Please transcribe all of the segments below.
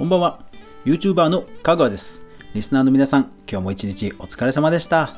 こんばんは。YouTuber のかぐわです。リスナーの皆さん、今日も一日お疲れ様でした。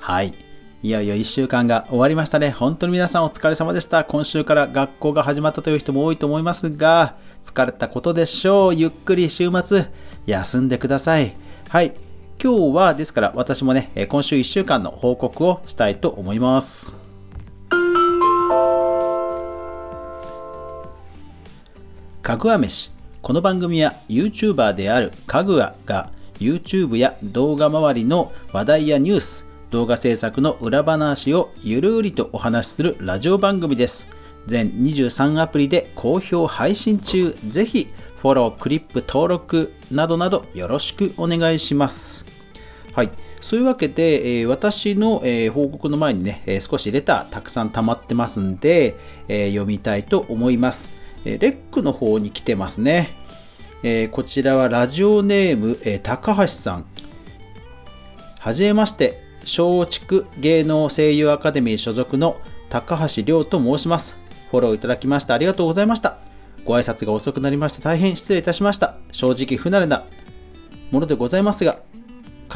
はい。いよいよ1週間が終わりましたね。本当に皆さんお疲れ様でした。今週から学校が始まったという人も多いと思いますが、疲れたことでしょう。ゆっくり週末、休んでください。はい。今日は、ですから私もね、今週1週間の報告をしたいと思います。かぐわ飯。この番組は YouTuber であるかぐわが YouTube や動画周りの話題やニュース、動画制作の裏話をゆるりとお話しするラジオ番組です。全23アプリで好評配信中。ぜひフォロー、クリップ、登録などなどよろしくお願いします。はい。そういうわけで、えー私の、えー報告の前にね、えー少しレターたくさん溜まってますんで、えー読みたいと思います。えレックの方に来てますね。えこちらはラジオネーム、え高橋さん。はじめまして、松竹芸能声優アカデミー所属の高橋亮と申します。フォローいただきましてありがとうございました。ご挨拶が遅くなりまして大変失礼いたしました。正直不慣れなものでございますが、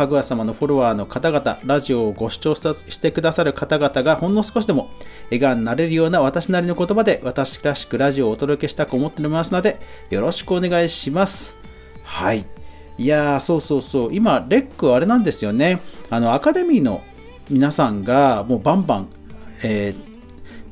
かぐわ様のフォロワーの方々、ラジオをご視聴してくださる方々がほんの少しでも笑顔になれるような私なりの言葉で私らしくラジオをお届けしたく思っておりますので、よろしくお願いします。はい。いやー、そうそうそう。今、レックはあれなんですよね。あの、アカデミーの皆さんがもうバンバン、えー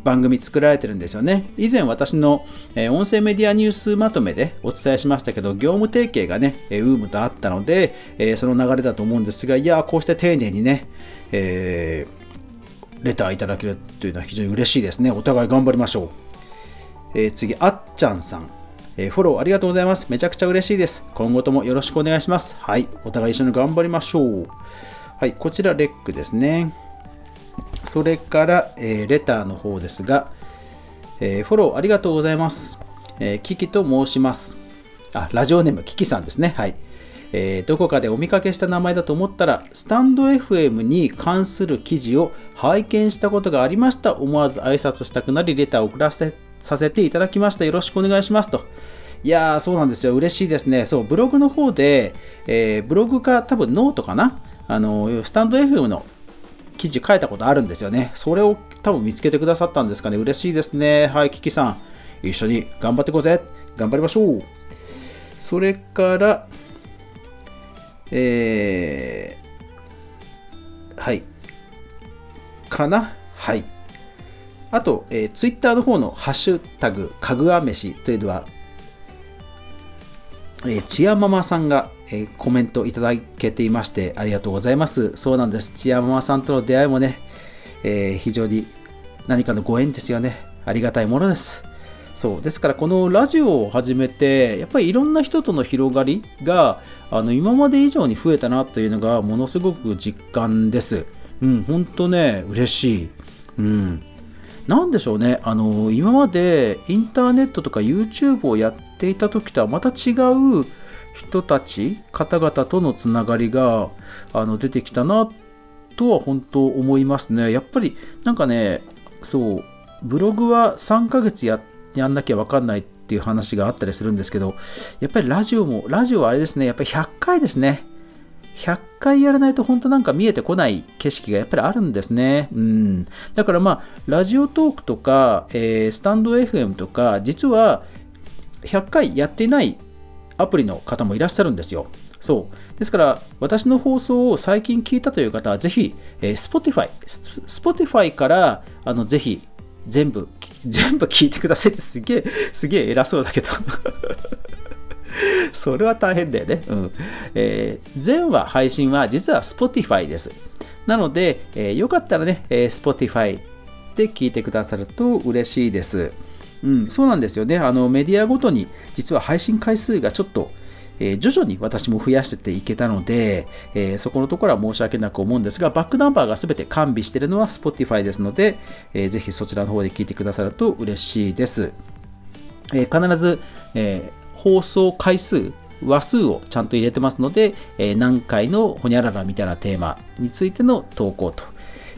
番組作られてるんですよね。以前私の、え音声メディアニュースまとめでお伝えしましたけど、業務提携がね、えーウームとあったので、えその流れだと思うんですが、いや、こうして丁寧にね、えーレターいただけるというのは非常に嬉しいですね。お互い頑張りましょう。えー次、あっちゃんさん。えフォローありがとうございます。めちゃくちゃ嬉しいです。今後ともよろしくお願いします。はい。お互い一緒に頑張りましょう。はい。こちら、レックですね。それから、えレターの方ですが、えフォローありがとうございます。えーキキと申します。あ、ラジオネーム、キキさんですね。はい。えーどこかでお見かけした名前だと思ったら、スタンド FM に関する記事を拝見したことがありました。思わず挨拶したくなり、レターを送らせさせていただきました。よろしくお願いしますと。いやー、そうなんですよ。嬉しいですね。そう、ブログの方で、えーブログか多分ノートかな。あの、スタンド FM の記事書いたことあるんですよね。それを多分見つけてくださったんですかね。嬉しいですね。はい、キキさん。一緒に頑張っていこうぜ。頑張りましょう。それから、えー、はい。かな？はい。あと、えー、ツイッターの方のハッシュタグ、かぐわ飯というのは、えー、ちやママさんが、えーコメントいただけていましてありがとうございます。そうなんです。ちやママさんとの出会いもね、えー非常に何かのご縁ですよね。ありがたいものです。そう。ですから、このラジオを始めて、やっぱりいろんな人との広がりが、あの、今まで以上に増えたなというのが、ものすごく実感です。うん、ほんとね、嬉しい。うん。なんでしょうね、あの今までインターネットとか YouTube をやっていた時とはまた違う人たち、方々とのつながりがあの出てきたなとは本当思いますね。やっぱりなんかね、そう、ブログは3ヶ月ややんなきゃ分かんないっていう話があったりするんですけど、やっぱりラジオも、ラジオはあれですね、やっぱり100回ですね。100回やらないと本当なんか見えてこない景色がやっぱりあるんですね。うん。だからまあ、ラジオトークとか、えースタンド FM とか、実は100回やっていないアプリの方もいらっしゃるんですよ。そう。ですから、私の放送を最近聞いたという方は、ぜひ、え Spotify、Spotify から、あの、ぜひ、全部、全部聞いてくださいって すげえ、すげえ偉そうだけど。それは大変だよね。うん。えー全話配信は実は Spotify です。なので、えーよかったらね、え Spotify で聞いてくださると嬉しいです。うん、そうなんですよね。あのメディアごとに実は配信回数がちょっと、えー徐々に私も増やしてていけたので、えーそこのところは申し訳なく思うんですが、バックナンバーが全て完備しているのは Spotify ですので、えーぜひそちらの方で聞いてくださると嬉しいです。え必ず、え放送回数、話数をちゃんと入れてますので、え何回のほにゃららみたいなテーマについての投稿と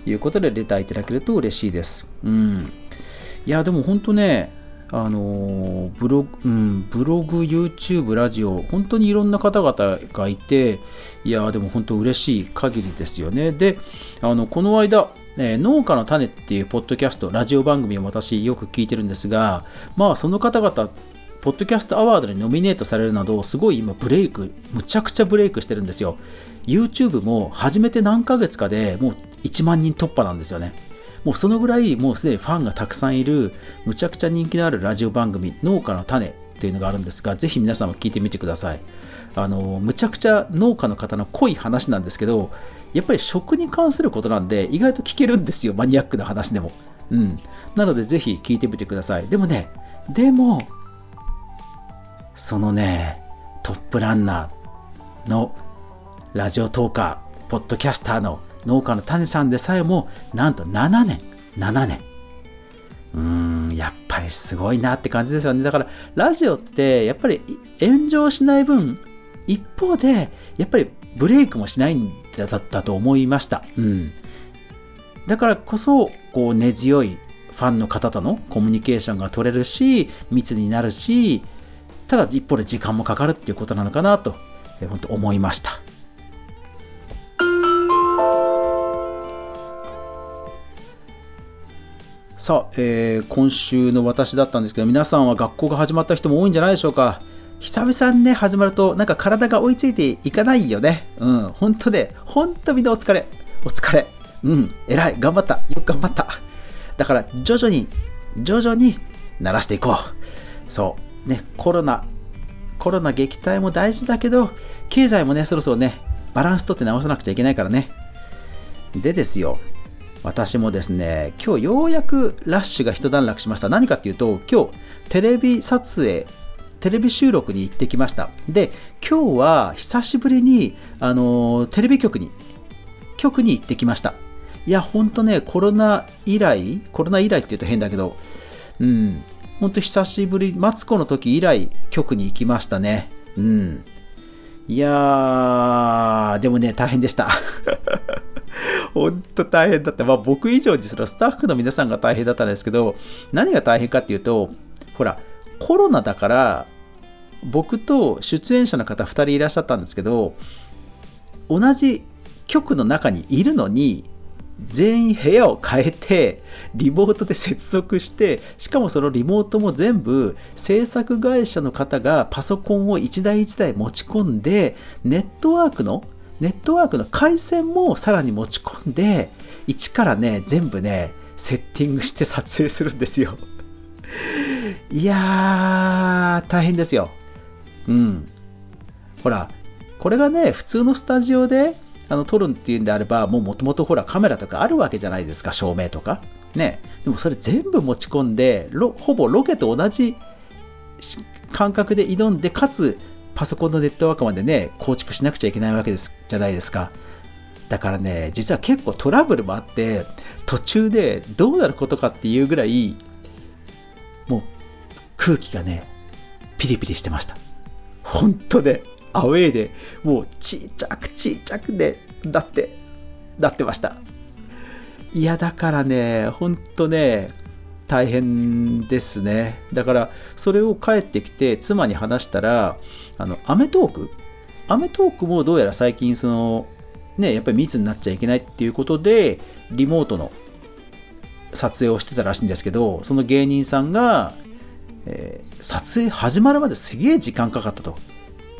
いうことでレターいただけると嬉しいです。うん。いや、でも本当ね、あのブログ、うん、ブログ、YouTube、ラジオ、本当にいろんな方々がいて、いやでも本当嬉しい限りですよね。で、あのこの間、えー、農家の種っていうポッドキャスト、ラジオ番組を私よく聞いてるんですが、まあその方々、ポッドキャストアワードにノミネートされるなど、すごい今ブレイク、むちゃくちゃブレイクしてるんですよ。YouTube も始めて何ヶ月かでもう1万人突破なんですよね。もうそのぐらいもうすでにファンがたくさんいるむちゃくちゃ人気のあるラジオ番組農家の種っていうのがあるんですがぜひ皆さんも聞いてみてください。あのむちゃくちゃ農家の方の濃い話なんですけどやっぱり食に関することなんで意外と聞けるんですよマニアックな話でも。うん。なのでぜひ聞いてみてください。でもねでもそのねトップランナーのラジオトーカーポッドキャスターの農家の種さんでさえもなんと7年7年。うーんやっぱりすごいなって感じですよね。だからラジオってやっぱり炎上しない分一方でやっぱりブレイクもしないんだったと思いました、うん、だからこそこう根強いファンの方とのコミュニケーションが取れるし密になるしただ一方で時間もかかるっていうことなのかなと本当思いました。さあ、えー、今週の私だったんですけど、皆さんは学校が始まった人も多いんじゃないでしょうか。久々にね、始まると、なんか体が追いついていかないよね。うん、本当で、本当みんなお疲れ。お疲れ。うん、偉い。頑張った。よく頑張った。だから、徐々に、徐々に慣らしていこう。そう。ね、コロナ、コロナ撃退も大事だけど、経済もね、そろそろね、バランスとって直さなくちゃいけないからね。でですよ、私もですね、今日ようやくラッシュが一段落しました。何かっていうと、今日テレビ撮影、テレビ収録に行ってきました。で、今日は久しぶりに、あのテレビ局に、局に行ってきました。いや、ほんとね、コロナ以来、コロナ以来って言うと変だけど、うん、ほんと久しぶり、マツコの時以来、局に行きましたね。うん。いやー、でもね、大変でした。本当大変だった。まあ僕以上にそのスタッフの皆さんが大変だったんですけど、何が大変かっていうと、ほら、コロナだから、僕と出演者の方2人いらっしゃったんですけど、同じ局の中にいるのに、全員部屋を変えて、リモートで接続して、しかもそのリモートも全部制作会社の方がパソコンを1台1台持ち込んで、ネットワークのネットワークの回線もさらに持ち込んで、一からね、全部ね、セッティングして撮影するんですよ。いやー、大変ですよ。うん。ほら、これがね、普通のスタジオであの撮るっていうんであれば、もうもともとほらカメラとかあるわけじゃないですか、照明とか。ね。でもそれ全部持ち込んで、ほぼロケと同じ感覚で挑んで、かつパソコンのネットワークまでね、構築しなくちゃいけないわけですじゃないですか。だからね、実は結構トラブルもあって、途中でどうなることかっていうぐらい、もう空気がね、ピリピリしてました。本当で、アウェーで、もうちっちゃくちっちゃくで、だって、なってました。いや、だからね、ほんとね、大変ですね。だから、それを帰ってきて、妻に話したら、あの、アメトークアメトークもどうやら最近、その、ね、やっぱり密になっちゃいけないっていうことで、リモートの撮影をしてたらしいんですけど、その芸人さんが、えー、撮影始まるまですげえ時間かかったと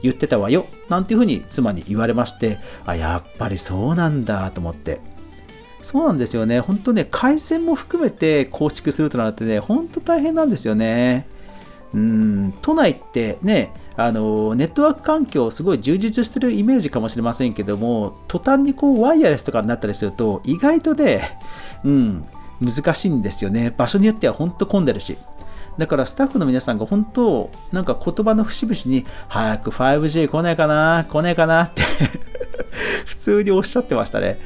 言ってたわよ、なんていうふうに妻に言われまして、あ、やっぱりそうなんだと思って。そうなんですよね。本当ね、回線も含めて構築するとなってね、本当大変なんですよね。うん、都内ってね、あの、ネットワーク環境すごい充実してるイメージかもしれませんけども、途端にこうワイヤレスとかになったりすると、意外とね、うん、難しいんですよね。場所によっては本当混んでるし。だからスタッフの皆さんが本当、なんか言葉の節々に、早く 5G 来ないかな、来ないかなって 普通におっしゃってましたね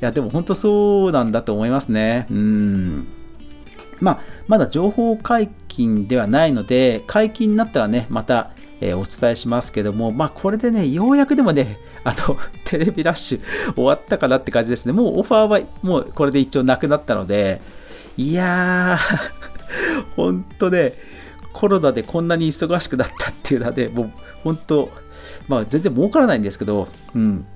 い。や、でも本当そうなんだと思いますね。うん。まあ、まだ情報解禁ではないので、解禁になったらね、また、えー、お伝えしますけども、まあ、これでね、ようやくでもね、あの、テレビラッシュ 終わったかなって感じですね。もうオファーはもうこれで一応なくなったので、いやー、ほんとね、コロナでこんなに忙しくなったっていうのはね、もう本当、まあ全然儲からないんですけど、うん。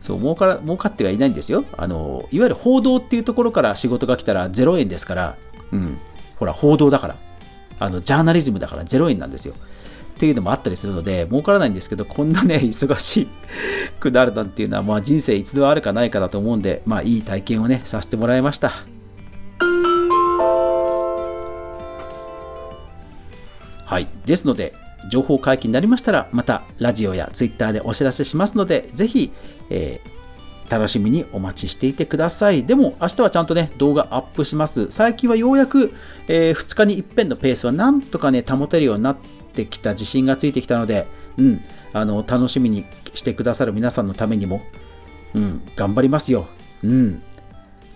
そう儲から儲かってはいないんですよあの。いわゆる報道っていうところから仕事が来たら0円ですから、うん。ほら、報道だから。あの、ジャーナリズムだから0円なんですよ。っていうのもあったりするので、儲からないんですけど、こんなね、忙しくなるなんていうのは、まあ人生一度あるかないかだと思うんで、まあいい体験をね、させてもらいました。はい。ですので、情報解禁になりましたら、またラジオやツイッターでお知らせしますので、ぜひ、えー、楽しみにお待ちしていてください。でも、明日はちゃんとね、動画アップします。最近はようやく、えー、2日に一遍のペースはなんとかね、保てるようになってきた自信がついてきたので、うん、あの、楽しみにしてくださる皆さんのためにも、うん、頑張りますよ。うん。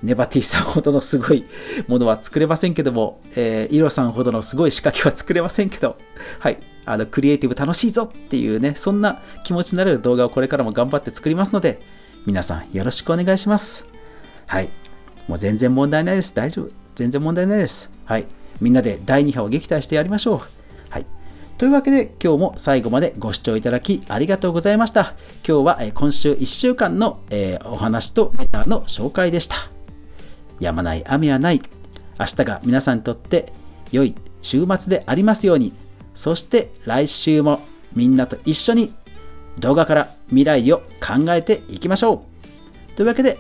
ネバティさんほどのすごいものは作れませんけども、えー、イロさんほどのすごい仕掛けは作れませんけど、はい、あの、クリエイティブ楽しいぞっていうね、そんな気持ちになれる動画をこれからも頑張って作りますので、皆さんよろしくお願いします。はい、もう全然問題ないです。大丈夫。全然問題ないです。はい、みんなで第2波を撃退してやりましょう。というわけで今日も最後までご視聴いただきありがとうございました。今日は今週1週間のお話とレターの紹介でした。止まない雨はない。明日が皆さんにとって良い週末でありますように。そして来週もみんなと一緒に動画から未来を考えていきましょう。というわけで、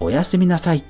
おやすみなさい。